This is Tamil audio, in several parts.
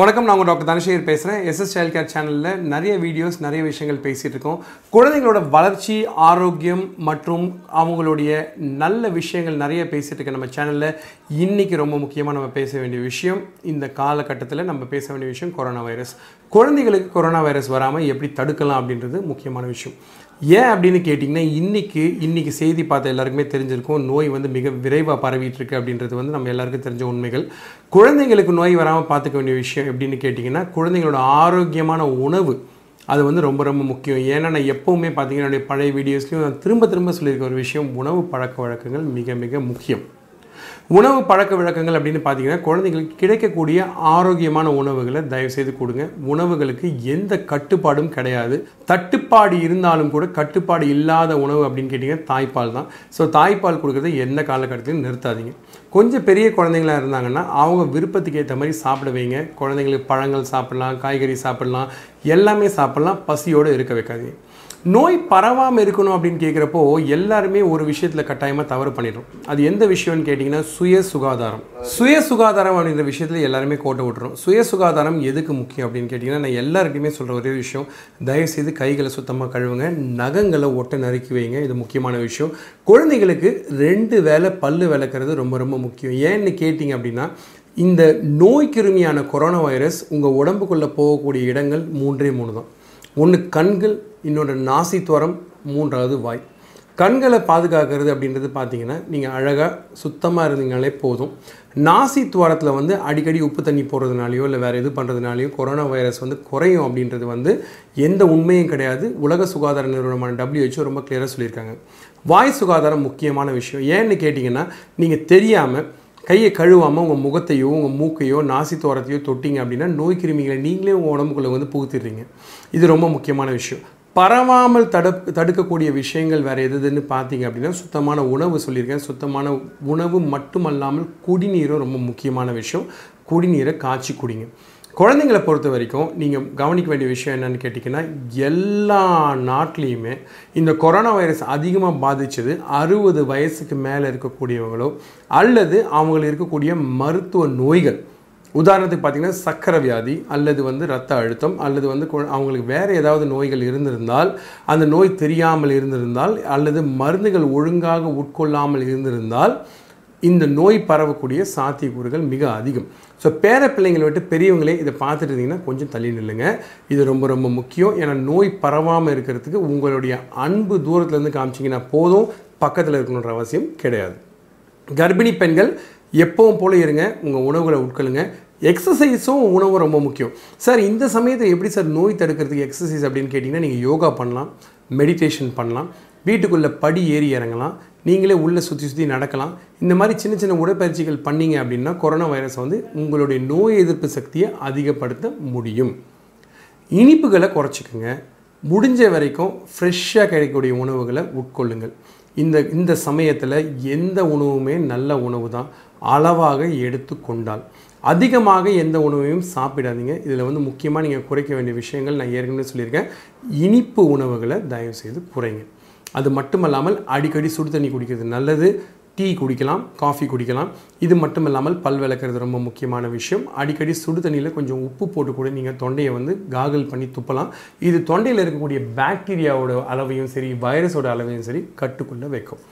வணக்கம் நான் உங்கள் டாக்டர் தனசேகர் பேசுகிறேன் எஸ்எஸ் சைல்ட் கேர் சேனலில் நிறைய வீடியோஸ் நிறைய விஷயங்கள் பேசிகிட்டு இருக்கோம். குழந்தைங்களோட வளர்ச்சி ஆரோக்கியம் மற்றும் அவங்களுடைய நல்ல விஷயங்கள் நிறைய பேசிகிட்டு இருக்க நம்ம சேனலில் இன்றைக்கி ரொம்ப முக்கியமாக நம்ம பேச வேண்டிய விஷயம் இந்த காலகட்டத்தில் நம்ம பேச வேண்டிய விஷயம் கொரோனா வைரஸ் குழந்தைகளுக்கு கொரோனா வைரஸ் வராமல் எப்படி தடுக்கலாம் அப்படின்றது முக்கியமான விஷயம். ஏன் அப்படின்னு கேட்டிங்கன்னா இன்றைக்கி இன்றைக்கி செய்தி பார்த்த எல்லாருக்குமே தெரிஞ்சிருக்கும் நோய் வந்து மிக விரைவாக பரவிட்டுருக்கு அப்படின்றது வந்து நம்ம எல்லாருக்கும் தெரிஞ்ச உண்மைகள். குழந்தைங்களுக்கு நோய் வராமல் பார்த்துக்க வேண்டிய விஷயம் எப்படின்னு கேட்டிங்கன்னா குழந்தைங்களோட ஆரோக்கியமான உணவு அது வந்து ரொம்ப ரொம்ப முக்கியம். ஏன்னா நான் எப்போவுமே பார்த்தீங்கன்னா என்னுடைய பழைய வீடியோஸ்லையும் நான் திரும்ப திரும்ப சொல்லியிருக்க ஒரு விஷயம் உணவு பழக்க வழக்கங்கள் மிக மிக முக்கியம். உணவு பழக்க வழக்கங்கள் அப்படின்னு பார்த்தீங்கன்னா குழந்தைங்களுக்கு கிடைக்கக்கூடிய ஆரோக்கியமான உணவுகளை தயவு செய்து கொடுங்க. உணவுகளுக்கு எந்த கட்டுப்பாடும் கிடையாது. தட்டுப்பாடு இருந்தாலும் கூட கட்டுப்பாடு இல்லாத உணவு அப்படின்னு கேட்டிங்கன்னா தாய்ப்பால் தான். ஸோ தாய்ப்பால் கொடுக்குறத எந்த காலகட்டத்திலையும் நிறுத்தாதீங்க. கொஞ்சம் பெரிய குழந்தைங்களா இருந்தாங்கன்னா அவங்க விருப்பத்துக்கு ஏற்ற மாதிரி சாப்பிட வைங்க. குழந்தைங்களுக்கு பழங்கள் சாப்பிட்லாம் காய்கறி சாப்பிட்லாம் எல்லாமே சாப்பிட்லாம். பசியோடு இருக்க வைக்காதீங்க. நோய் பரவாமல் இருக்கணும் அப்படின்னு கேட்குறப்போ எல்லாருமே ஒரு விஷயத்தில் கட்டாயமாக தவறு பண்ணிடுறோம். அது எந்த விஷயம்னு கேட்டிங்கன்னா சுய சுகாதாரம். சுய சுகாதாரம் அப்படின்ற விஷயத்தில் எல்லாருமே கோட்டை விட்டுறோம். சுய சுகாதாரம் எதுக்கு முக்கியம் அப்படின்னு கேட்டிங்கன்னா நான் எல்லாருக்குமே சொல்கிற ஒரே விஷயம் தயவுசெய்து கைகளை சுத்தமாக கழுவுங்க நகங்களை ஒட்ட நறுக்கி வைங்க இது முக்கியமான விஷயம். குழந்தைகளுக்கு ரெண்டு வேலை பல்லு விளக்குறது ரொம்ப ரொம்ப முக்கியம். ஏன்னு கேட்டிங்க அப்படின்னா இந்த நோய் கிருமியான கொரோனா வைரஸ் உங்கள் உடம்புக்குள்ளே போகக்கூடிய இடங்கள் மூன்றே மூணு தான். ஒன்று கண்கள் இன்னொன்று நாசி துவரம் மூன்றாவது வாய். கண்களை பாதுகாக்கிறது அப்படின்றது பார்த்தீங்கன்னா நீங்கள் அழகாக சுத்தமாக இருந்தீங்கனாலே போதும். நாசி துவாரத்தில் வந்து அடிக்கடி உப்பு தண்ணி போடுறதுனாலையோ இல்லை வேறு எது பண்ணுறதுனாலையோ கொரோனா வைரஸ் வந்து குறையும் அப்படின்றது வந்து எந்த உண்மையும் கிடையாது. உலக சுகாதார நிறுவனமான டபிள்யூஹெச்ஓ ரொம்ப கிளியராக சொல்லியிருக்காங்க. வாய் சுகாதாரம் முக்கியமான விஷயம். ஏன்னு கேட்டிங்கன்னா நீங்கள் தெரியாமல் கையை கழுவாமல் உங்கள் முகத்தையோ உங்கள் மூக்கையோ நாசி தோரத்தையோ தொட்டிங்க அப்படின்னா நோய் கிருமிகளை நீங்களே உங்கள் உடம்புக்குள்ளே வந்து புகுத்திடுறீங்க. இது ரொம்ப முக்கியமான விஷயம். பரவாமல் தடு தடுக்கக்கூடிய விஷயங்கள் வேறு எதுன்னு பார்த்தீங்க அப்படின்னா சுத்தமான உணவு சொல்லியிருக்கேன். சுத்தமான உணவு மட்டுமல்லாமல் குடிநீரும் ரொம்ப முக்கியமான விஷயம். குடிநீரை காய்ச்சி குடிங்க. குழந்தைங்களை பொறுத்த வரைக்கும் நீங்கள் கவனிக்க வேண்டிய விஷயம் என்னென்னு கேட்டிங்கன்னா எல்லா நாட்லேயுமே இந்த கொரோனா வைரஸ் அதிகமாக பாதித்தது அறுபது வயசுக்கு மேலே இருக்கக்கூடியவங்களோ அல்லது அவங்களுக்கு இருக்கக்கூடிய மருத்துவ நோய்கள். உதாரணத்துக்கு பார்த்தீங்கன்னா சக்கரை வியாதி அல்லது வந்து ரத்த அழுத்தம் அல்லது வந்து கு- அவங்களுக்கு வேறு ஏதாவது நோய்கள் இருந்திருந்தால் அந்த நோய் தெரியாமல் இருந்திருந்தால் அல்லது மருந்துகள் ஒழுங்காக உட்கொள்ளாமல் இருந்திருந்தால் இந்த நோய் பரவக்கூடிய சாத்தியக்கூறுகள் மிக அதிகம். ஸோ பேர பிள்ளைங்களை விட்டு பெரியவங்களே இதை பார்த்துட்டு இருந்தீங்கன்னா கொஞ்சம் தள்ளி நில்லுங்க. இது ரொம்ப ரொம்ப முக்கியம். ஏன்னா நோய் பரவாமல் இருக்கிறதுக்கு உங்களுடைய அன்பு தூரத்துலேருந்து காமிச்சிங்கன்னா போதும். பக்கத்தில் இருக்கணுன்ற அவசியம் கிடையாது. கர்ப்பிணி பெண்கள் எப்பவும் போல இருங்க. உங்கள் உணவுகளை உட்கொள்ளுங்க. எக்ஸசைஸும் உணவும் ரொம்ப முக்கியம். சார் இந்த சமயத்தில் எப்படி சார் நோய் தடுக்கிறதுக்கு எக்ஸசைஸ் அப்படின்னு கேட்டிங்கன்னா நீங்கள் யோகா பண்ணலாம் மெடிடேஷன் பண்ணலாம். வீட்டுக்குள்ளே படி ஏறி இறங்கலாம். நீங்களே உள்ளே சுற்றி சுற்றி நடக்கலாம். இந்த மாதிரி சின்ன சின்ன உடற்பயிற்சிகள் பண்ணீங்க அப்படின்னா கொரோனா வைரஸை வந்து உங்களுடைய நோய் எதிர்ப்பு சக்தியை அதிகப்படுத்த முடியும். இனிப்புகளை குறைச்சிக்கோங்க. முடிஞ்ச வரைக்கும் ஃப்ரெஷ்ஷாக கிடைக்கக்கூடிய உணவுகளை உட்கொள்ளுங்கள். இந்த இந்த சமயத்தில் எந்த உணவுமே நல்ல உணவு தான் அளவாக எடுத்து கொண்டால். அதிகமாக எந்த உணவையும் சாப்பிடாதீங்க. இதில் வந்து முக்கியமாக நீங்கள் குறைக்க வேண்டிய விஷயங்கள் நான் ஏற்கனவே சொல்லியிருக்கேன். இனிப்பு உணவுகளை தயவுசெய்து குறைங்க. அது மட்டுமல்லாமல் அடிக்கடி சுடு தண்ணி குடிக்கிறது நல்லது. டீ குடிக்கலாம் காஃபி குடிக்கலாம். இது மட்டும் இல்லாமல் பல் விளக்குறது ரொம்ப முக்கியமான விஷயம். அடிக்கடி சுடு தண்ணியில் கொஞ்சம் உப்பு போட்டு கூட நீங்கள் தொண்டையை வந்து காகல் பண்ணி துப்பலாம். இது தொண்டையில் இருக்கக்கூடிய பாக்டீரியாவோட அளவையும் சரி வைரஸோட அளவையும் சரி கட்டுக்குள்ளே வைக்கும்.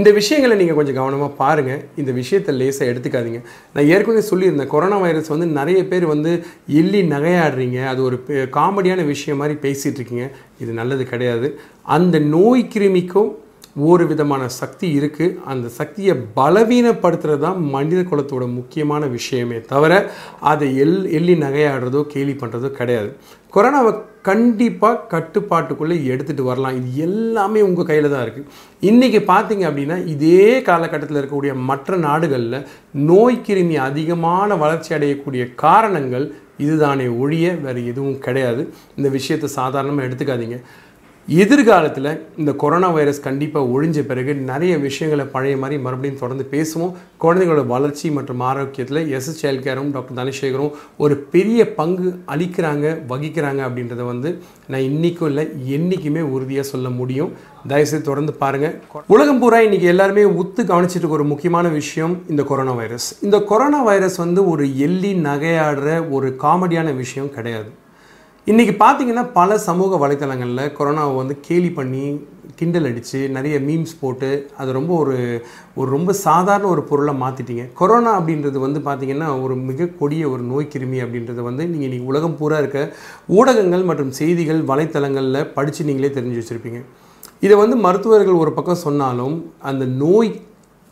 இந்த விஷயங்களை நீங்கள் கொஞ்சம் கவனமாக பாருங்கள் இந்த விஷயத்தை லேசாக எடுத்துக்காதீங்க. நான் ஏற்கனவே சொல்லியிருந்தேன் கொரோனா வைரஸ் வந்து நிறைய பேர் வந்து எள்ளி நகையாடுறீங்க. அது ஒரு காமெடியான விஷயம் மாதிரி பேசிகிட்ருக்கீங்க இது நல்லது கிடையாது. அந்த நோய் கிருமிக்கும் ஒரு விதமான சக்தி இருக்குது அந்த சக்தியை பலவீனப்படுத்துறது தான் மனித குலத்தோட முக்கியமான விஷயமே தவிர அதை எல் எள்ளி நகையாடுறதோ கேலி பண்ணுறதோ கிடையாது. கொரோனாவை கண்டிப்பாக கட்டுப்பாட்டுக்குள்ளே எடுத்துகிட்டு வரலாம். இது எல்லாமே உங்கள் கையில் தான் இருக்குது இன்றைக்கி பார்த்தீங்க அப்படின்னா இதே காலகட்டத்தில் இருக்கக்கூடிய மற்ற நாடுகளில் நோய் கிருமி அதிகமான வளர்ச்சி அடையக்கூடிய காரணங்கள் இதுதானே ஒழிய வேறு எதுவும் கிடையாது. இந்த விஷயத்தை சாதாரணமாக எடுத்துக்காதீங்க. எதிர்காலத்தில் இந்த கொரோனா வைரஸ் கண்டிப்பாக ஒழிஞ்ச பிறகு நிறைய விஷயங்களை பழைய மாதிரி மறுபடியும் தொடர்ந்து பேசுவோம். குழந்தைங்களோட வளர்ச்சி மற்றும் ஆரோக்கியத்தில் எஸ் சைல்ட் கேரும் டாக்டர் தனசேகரும் ஒரு பெரிய பங்கு அளிக்கிறாங்க வகிக்கிறாங்க அப்படின்றத வந்து நான் இன்றைக்கும் இல்லை என்றைக்குமே உறுதியாக சொல்ல முடியும். தயவுசெய்து தொடர்ந்து பாருங்கள் உலகம் பூரா இன்றைக்கி எல்லாருமே உத்து கவனிச்சிட்டு இருக்க ஒரு முக்கியமான விஷயம் இந்த கொரோனா வைரஸ். இந்த கொரோனா வைரஸ் வந்து ஒரு எள்ளி நகையாடுற ஒரு காமெடியான விஷயம் கிடையாது. இன்றைக்கி பார்த்தீங்கன்னா பல சமூக வலைத்தளங்களில் கொரோனாவை வந்து கேலி பண்ணி கிண்டல் அடித்து நிறைய மீம்ஸ் போட்டு அது ரொம்ப ஒரு ஒரு ரொம்ப சாதாரண ஒரு பொருளை மாற்றிட்டீங்க கொரோனா அப்படின்றது வந்து பார்த்திங்கன்னா ஒரு மிக கொடிய ஒரு நோய் கிருமி அப்படின்றது வந்து நீங்கள் இன்றைக்கி உலகம் பூரா இருக்க ஊடகங்கள் மற்றும் செய்திகள் வலைத்தளங்களில் படித்து நீங்களே தெரிஞ்சு வச்சுருப்பீங்க. இதை வந்து மருத்துவர்கள் ஒரு பக்கம் சொன்னாலும் அந்த நோய்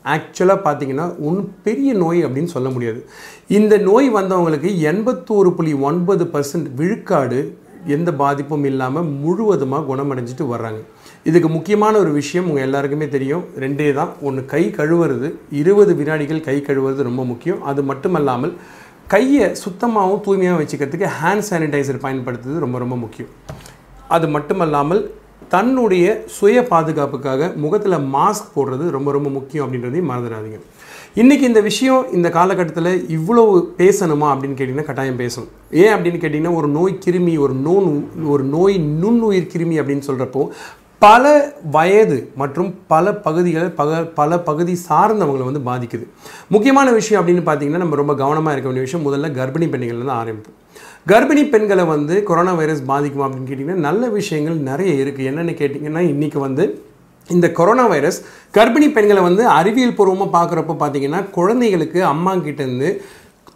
ஆக்சுவலாக பார்த்தீங்கன்னா ஒன்றும் பெரிய நோய் அப்படின்னு சொல்ல முடியாது. இந்த நோய் வந்தவங்களுக்கு எண்பத்தோரு புள்ளி ஒன்பது பர்சன்ட் விழுக்காடு எந்த பாதிப்பும் இல்லாமல் முழுவதுமாக குணமடைஞ்சிட்டு வர்றாங்க. இதுக்கு முக்கியமான ஒரு விஷயம் உங்கள் எல்லாருக்குமே தெரியும். ரெண்டே தான். ஒன்று கை கழுவுறது. இருபது வினாடிகள் கை கழுவுறது ரொம்ப முக்கியம். அது மட்டுமல்லாமல் கையை சுத்தமாகவும் தூய்மையாக வச்சுக்கிறதுக்கு ஹேண்ட் சானிடைசர் பயன்படுத்துறது ரொம்ப ரொம்ப முக்கியம். அது மட்டுமல்லாமல் தன்னுடைய சுய பாதுகாப்புக்காக முகத்தில் மாஸ்க் போடுறது ரொம்ப ரொம்ப முக்கியம் அப்படின்றதையும் மறந்துடாதீங்க. இன்றைக்கி இந்த விஷயம் இந்த காலகட்டத்தில் இவ்வளோ பேசணுமா அப்படின்னு கேட்டிங்கன்னா கட்டாயம் பேசணும். ஏன் அப்படின்னு கேட்டிங்கன்னா ஒரு நோய் கிருமி ஒரு நோன் ஒரு நோய் நுண்ணுயிர் கிருமி அப்படின்னு சொல்கிறப்போ பல வயது மற்றும் பல பகுதிகளை பக பல பகுதி சார்ந்தவங்களை வந்து பாதிக்குது. முக்கியமான விஷயம் அப்படின்னு பார்த்தீங்கன்னா நம்ம ரொம்ப கவனமாக இருக்க வேண்டிய விஷயம் முதல்ல கர்ப்பிணி பெண்கள் தான் ஆரம்பிப்போம். கர்ப்பிணி பெண்களை வந்து கொரோனா வைரஸ் பாதிக்குமா அப்படின்னு கேட்டிங்கன்னா நல்ல விஷயங்கள் நிறைய இருக்குது என்னென்னு கேட்டிங்கன்னா இன்றைக்கி வந்து இந்த கொரோனா வைரஸ் கர்ப்பிணி பெண்களை வந்து அறிவியல் பூர்வமாக பார்க்குறப்ப பார்த்தீங்கன்னா குழந்தைகளுக்கு அம்மா கிட்டேருந்து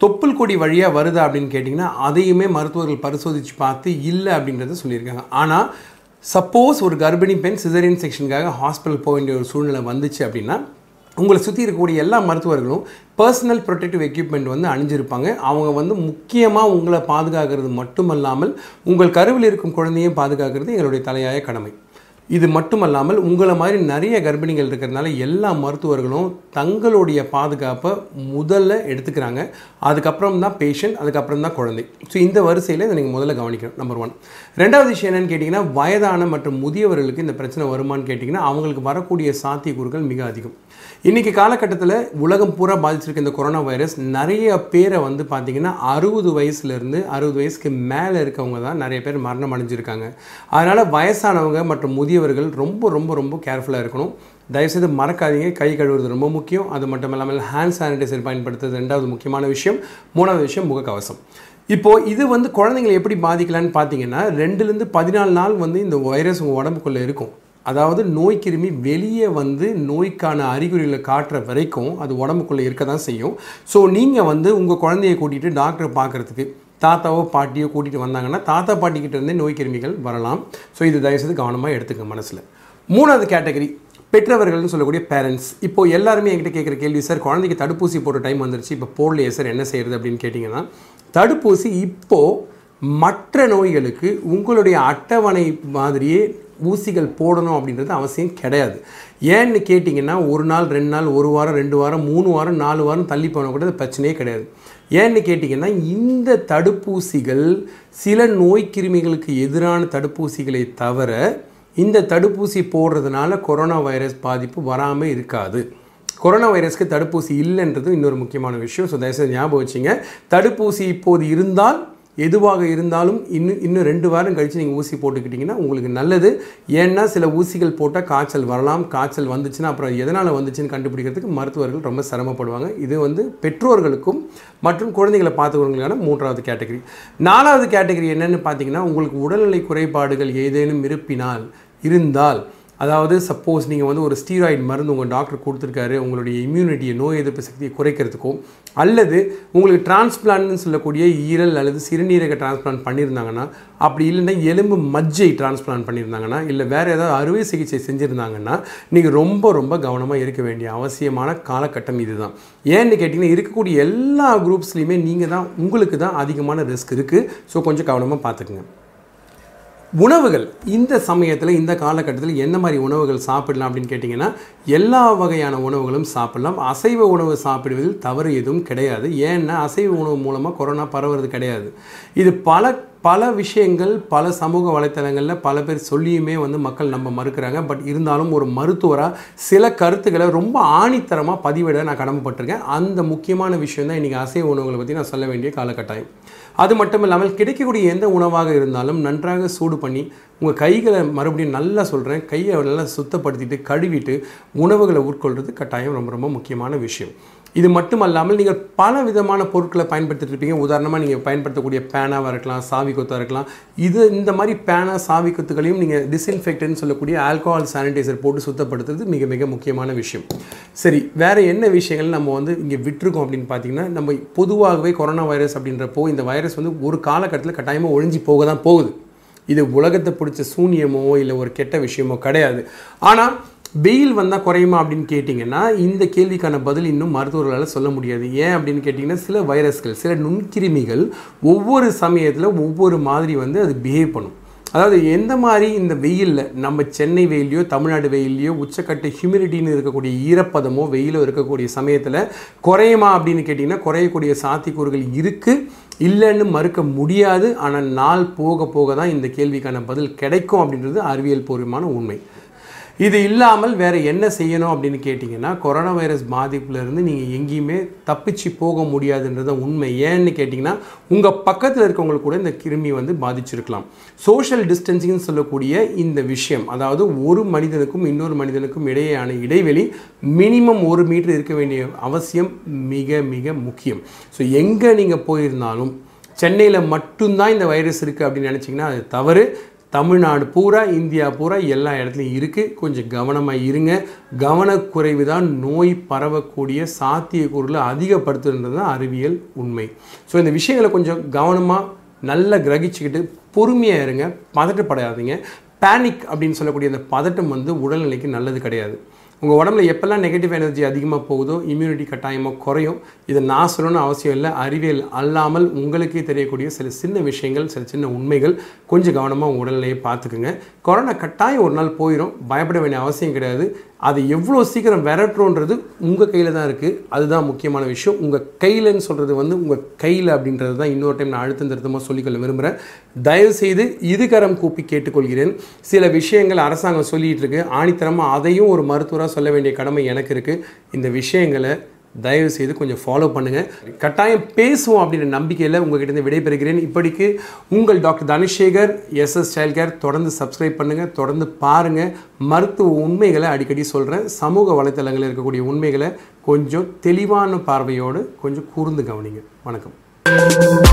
தொப்புள் கொடி வழியாக வருதா அப்படின்னு கேட்டிங்கன்னா அதையுமே மருத்துவர்கள் பரிசோதித்து பார்த்து இல்லை அப்படின்றத சொல்லியிருக்காங்க. ஆனால் சப்போஸ் ஒரு கர்ப்பிணி பெண் சிசரியன் செக்ஷனுக்காக ஹாஸ்பிட்டல் போக வேண்டிய ஒரு சூழ்நிலை வந்துச்சு அப்படின்னா உங்களை சுற்றி இருக்கக்கூடிய எல்லா மருத்துவர்களும் பர்சனல் ப்ரொடெக்டிவ் எக்யூப்மெண்ட் வந்து அணிஞ்சிருப்பாங்க. அவங்க வந்து முக்கியமாக உங்களை பாதுகாக்கிறது மட்டுமல்லாமல் உங்கள் கருவில் இருக்கும் குழந்தையும் பாதுகாக்கிறது எங்களுடைய தலையாய கடமை. இது மட்டுமல்லாமல் உங்களை மாதிரி நிறைய கர்ப்பிணிகள் இருக்கிறதுனால எல்லா மருத்துவர்களும் தங்களுடைய பாதுகாப்பை முதல்ல எடுத்துக்கிறாங்க. அதுக்கப்புறம் தான் பேஷண்ட் அதுக்கப்புறம் தான் குழந்தை. ஸோ இந்த வரிசையில் இதை நீங்கள் முதல்ல கவனிக்கணும் நம்பர் ஒன் ரெண்டாவது விஷயம் என்னென்னு கேட்டிங்கன்னா வயதான மற்றும் முதியவர்களுக்கு இந்த பிரச்சனை வருமானு கேட்டிங்கன்னா அவங்களுக்கு வரக்கூடிய சாத்தியக்கூறுகள் மிக அதிகம். இன்றைக்கி காலகட்டத்தில் உலகம் பூரா பாதிச்சிருக்க இந்த கொரோனா வைரஸ் நிறைய பேரை வந்து பார்த்திங்கன்னா அறுபது வயசுலேருந்து அறுபது வயசுக்கு மேலே இருக்கவங்க தான் நிறைய பேர் மரணம் அடைஞ்சிருக்காங்க. அதனால் வயசானவங்க மற்றும் முதிய முதியவர்கள் ரொம்ப ரொம்ப ரொம்ப கேர்ஃபுல்லாக இருக்கணும். தயவுசெய்து மறக்காதீங்க. கை கழுவுறது ரொம்ப முக்கியம். அது மட்டும் இல்லாமல் ஹேண்ட் சானிடைசர் பயன்படுத்துறது ரெண்டாவது முக்கியமான விஷயம். மூணாவது விஷயம் முகக்கவசம். இப்போது இது வந்து குழந்தைங்களை எப்படி பாதிக்கலான்னு பார்த்தீங்கன்னா ரெண்டுலேருந்து பதினாலு நாள் வந்து இந்த வைரஸ் உங்கள் உடம்புக்குள்ளே இருக்கும். அதாவது நோய் கிருமி வெளியே வந்து நோய்க்கான அறிகுறிகளை காட்டுற வரைக்கும் அது உடம்புக்குள்ளே இருக்க தான் செய்யும். ஸோ நீங்கள் வந்து உங்கள் குழந்தைய கூட்டிகிட்டு டாக்டரை பார்க்குறதுக்கு தாத்தாவோ பாட்டியோ கூட்டிகிட்டு வந்தாங்கன்னா தாத்தா பாட்டிக்கிட்ட இருந்தே நோய் கிருமிகள் வரலாம். ஸோ இது தயவுசெய்து கவனமாக எடுத்துக்க மனசில். மூணாவது கேட்டகரி பெற்றவர்கள்னு சொல்லக்கூடிய பேரண்ட்ஸ் இப்போ எல்லாருமே என்கிட்ட கேட்குற கேள்வி சார் குழந்தைக்கு தடுப்பூசி போட்ட டைம் வந்துருச்சு இப்போ போடலையே சார் என்ன செய்யறது? அப்படின்னு கேட்டிங்கன்னா தடுப்பூசி இப்போது மற்ற நோய்களுக்கு உங்களுடைய அட்டவணை மாதிரியே ஊசிகள் போடணும் அப்படின்றது அவசியம் கிடையாது. ஏன்னு கேட்டிங்கன்னா ஒரு நாள் ரெண்டு நாள் ஒரு வாரம் ரெண்டு வாரம் மூணு வாரம் நாலு வாரம் தள்ளி போனால் கூட பிரச்சனையே கிடையாது. ஏன்னு கேட்டிங்கன்னா இந்த தடுப்பூசிகள் சில நோய் கிருமிகளுக்கு எதிரான தடுப்பூசிகளை தவிர இந்த தடுப்பூசி போடுறதுனால கொரோனா வைரஸ் பாதிப்பு வராமல் இருக்காது. கொரோனா வைரஸ்க்கு தடுப்பூசி இல்லைன்றது இன்னொரு முக்கியமான விஷயம். ஸோ தயவுசெய்து ஞாபகம் வச்சுங்க. தடுப்பூசி இப்போது இருந்தால் எதுவாக இருந்தாலும் இன்னும் இன்னும் ரெண்டு வாரம் கழித்து நீங்கள் ஊசி போட்டுக்கிட்டிங்கன்னா உங்களுக்கு நல்லது. ஏன்னா சில ஊசிகள் போட்டால் காய்ச்சல் வரலாம். காய்ச்சல் வந்துச்சுன்னா அப்புறம் எதனால் வந்துச்சுன்னு கண்டுபிடிக்கிறதுக்கு மருத்துவர்கள் ரொம்ப சிரமப்படுவாங்க. இது வந்து பெற்றோர்களுக்கும் மற்றும் குழந்தைகளை பார்த்துக்கிறவங்களுக்கான மூன்றாவது கேட்டகரி. நாலாவது கேட்டகரி என்னென்னு பார்த்தீங்கன்னா உங்களுக்கு உடல்நிலை குறைபாடுகள் ஏதேனும் இருப்பினால் இருந்தால் அதாவது சப்போஸ் நீங்கள் வந்து ஒரு ஸ்டீராய்டு மருந்து உங்கள் டாக்டர் கொடுத்துருக்காரு உங்களுடைய இம்யூனிட்டியை நோய் எதிர்ப்பு சக்தியை குறைக்கிறதுக்கும் அல்லது உங்களுக்கு டிரான்ஸ்பிளான்ட்னு சொல்லக்கூடிய ஈரல் அல்லது சிறுநீரக டிரான்ஸ்பிளான்ட் பண்ணியிருந்தாங்கன்னா அப்படி இல்லைன்னா எலும்பு மஜ்ஜை டிரான்ஸ்பிளான்ட் பண்ணியிருந்தாங்கன்னா இல்லை வேறு ஏதாவது அறுவை சிகிச்சை செஞ்சுருந்தாங்கன்னா நீங்கள் ரொம்ப ரொம்ப கவனமாக இருக்க வேண்டிய அவசியமான காலகட்டம் இதுதான். ஏன்னு கேட்டிங்கன்னா இருக்கக்கூடிய எல்லா குரூப்ஸ்லேயுமே நீங்கள் தான் உங்களுக்கு தான் அதிகமான ரிஸ்க் இருக்குது ஸோ கொஞ்சம் கவனமாக பார்த்துக்குங்க. உணவுகள் இந்த சமயத்தில் இந்த காலகட்டத்தில் என்ன மாதிரி உணவுகள் சாப்பிடலாம் அப்படின்னு கேட்டிங்கன்னா எல்லா வகையான உணவுகளும் சாப்பிடலாம். அசைவ உணவு சாப்பிடுவதில் தவறு எதுவும் கிடையாது. ஏன்னா அசைவ உணவு மூலமாக கொரோனா பரவுறது கிடையாது. இது பல பல விஷயங்கள் பல சமூக வலைத்தளங்களில் பல பேர் சொல்லியுமே வந்து மக்கள் நம்ம மறுக்கிறாங்க. பட் இருந்தாலும் ஒரு மருத்துவராக சில கருத்துக்களை ரொம்ப ஆணித்தரமாக பதிவிட நான் கடமைப்பட்டிருக்கேன். அந்த முக்கியமான விஷயம் தான் இன்றைக்கி அசைவ உணவுகளை பற்றி நான் சொல்ல வேண்டிய காலகட்டாயம். அது மட்டும் இல்லாமல் கிடைக்கக்கூடிய எந்த உணவாக இருந்தாலும் நன்றாக சூடு பண்ணி உங்கள் கைகளை மறுபடியும் நல்லா சொல்கிறேன் கையை நல்லா சுத்தப்படுத்திட்டு கழுவிட்டு உணவுகளை உட்கொள்வது கட்டாயம் ரொம்ப ரொம்ப முக்கியமான விஷயம். இது மட்டும் அல்லாமல் நீங்கள் பல விதமான பொருட்களை பயன்படுத்திட்டு இருப்பீங்க. உதாரணமாக நீங்கள் பயன்படுத்தக்கூடிய பேனாவாக இருக்கலாம் சாவி கொத்தாக இருக்கலாம். இது இந்த மாதிரி பேனா சாவி கொத்துகளையும் நீங்கள் டிஸ்இன்ஃபெக்டன்ட் சொல்லக்கூடிய ஆல்கோஹால் சானிடைசர் போட்டு சுத்தப்படுத்துறது மிக மிக முக்கியமான விஷயம். சரி வேறு என்ன விஷயங்கள் நம்ம வந்து இங்கே விட்டுருக்கோம் அப்படின்னு பார்த்தீங்கன்னா நம்ம பொதுவாகவே கொரோனா வைரஸ் அப்படின்றப்போ இந்த வைரஸ் வந்து ஒரு காலகட்டத்தில் கட்டாயமாக ஒழிஞ்சு போக தான் போகுது. இது உலகத்தை பிடிச்ச சூனியமோ இல்லை ஒரு கெட்ட விஷயமோ கிடையாது. ஆனால் வெயில் வந்தால் குறையுமா அப்படின்னு கேட்டிங்கன்னா இந்த கேள்விக்கான பதில் இன்னும் மருத்துவர்களால் சொல்ல முடியாது. ஏன் அப்படின்னு கேட்டிங்கன்னா சில வைரஸ்கள் சில நுண்கிருமிகள் ஒவ்வொரு சமயத்தில் ஒவ்வொரு மாதிரி வந்து அது பிஹேவ் பண்ணும். அதாவது எந்த மாதிரி இந்த வெயிலில் நம்ம சென்னை வெயிலையோ தமிழ்நாடு வெயிலையோ உச்சக்கட்ட ஹியூமிடிட்டின்னு இருக்கக்கூடிய ஈரப்பதமோ வெயிலோ இருக்கக்கூடிய சமயத்தில் குறையுமா அப்படின்னு கேட்டிங்கன்னா குறையக்கூடிய சாத்தியக்கூறுகள் இருக்குது இல்லைன்னு மறுக்க முடியாது. ஆனால் நாள் போக போக தான் இந்த கேள்விக்கான பதில் கிடைக்கும் அப்படின்றது அறிவியல் பூர்வமான உண்மை. இது இல்லாமல் வேறு என்ன செய்யணும் அப்படின்னு கேட்டிங்கன்னா கொரோனா வைரஸ் பாதிப்புலேருந்து நீங்கள் எங்கேயுமே தப்பிச்சு போக முடியாதுன்றது உண்மை. ஏன்னு கேட்டிங்கன்னா உங்கள் பக்கத்தில் இருக்கவங்களுக்கு கூட இந்த கிருமி வந்து பாதிச்சிருக்கலாம். சோஷியல் டிஸ்டன்சிங்னு சொல்லக்கூடிய இந்த விஷயம் அதாவது ஒரு மனிதனுக்கும் இன்னொரு மனிதனுக்கும் இடையேயான இடைவெளி மினிமம் ஒரு மீட்டர் இருக்க வேண்டிய அவசியம் மிக மிக முக்கியம். ஸோ எங்கே நீங்கள் போயிருந்தாலும் சென்னையில் மட்டும்தான் இந்த வைரஸ் இருக்குது அப்படின்னு நினச்சிங்கன்னா அது தவறு. தமிழ்நாடு பூரா இந்தியா பூரா எல்லா இடத்துலையும் இருக்குது கொஞ்சம் கவனமாக இருங்க. கவனக்குறைவு தான் நோய் பரவக்கூடிய சாத்தியக்கூறுகளை அதிகப்படுத்துன்றது தான் அறிவியல் உண்மை. ஸோ இந்த விஷயங்களை கொஞ்சம் கவனமாக நல்லா கிரகிச்சுக்கிட்டு பொறுமையாக இருங்க. பதட்டப்படாதீங்க. பேனிக் அப்படின்னு சொல்லக்கூடிய அந்த பதட்டம் வந்து உடல்நிலைக்கு நல்லது கிடையாது. உங்கள் உடம்புல எப்போல்லாம் நெகட்டிவ் எனர்ஜி அதிகமாக போகுதோ இம்யூனிட்டி கட்டாயமாக குறையும் இதை நான் சொல்லணும்னு அவசியம் இல்லை அறிவியல் அல்லாமல் உங்களுக்கே தெரியக்கூடிய சில சின்ன விஷயங்கள் சில சின்ன உண்மைகள் கொஞ்சம் கவனமாக உங்கள் உடல்நிலையை பார்த்துக்குங்க. கொரோனா கட்டாயம் ஒரு நாள் போயிடும் பயப்பட வேண்டிய அவசியம் கிடையாது. அது எவ்வளோ சீக்கிரம் விரட்டுறோன்றது உங்கள் கையில் தான் இருக்குது அதுதான் முக்கியமான விஷயம். உங்கள் கையிலன்னு சொல்கிறது வந்து உங்கள் கையில் அப்படின்றது தான் இன்னொரு டைம் நான் அழுத்தம் திருத்தமாக சொல்லிக்கொள்ள விரும்புகிறேன் தயவுசெய்து இதுகரம் கூப்பி கேட்டுக்கொள்கிறேன். சில விஷயங்கள் அரசாங்கம் சொல்லிகிட்டு இருக்கு. ஆணித்தரமாக அதையும் ஒரு மருத்துவராக சொல்ல வேண்டிய கடமை எனக்கு இருக்குது இந்த விஷயங்களை தயவு செய்து கொஞ்சம் ஃபாலோ பண்ணுங்கள் கட்டாயம் பேசுவோம் அப்படின்ற நம்பிக்கையில் உங்ககிட்ட விடைபெறுகிறேன். இப்படிக்கு உங்கள் doctor Dhanasekar SS child care தொடர்ந்து சப்ஸ்கிரைப் பண்ணுங்கள் தொடர்ந்து பாருங்கள் மருத்துவ உண்மைகளை அடிக்கடி சொல்கிறேன் சமூக வலைத்தளங்களில் இருக்கக்கூடிய உண்மைகளை கொஞ்சம் தெளிவான பார்வையோடு கொஞ்சம் கூர்ந்து கவனிங்க. வணக்கம்.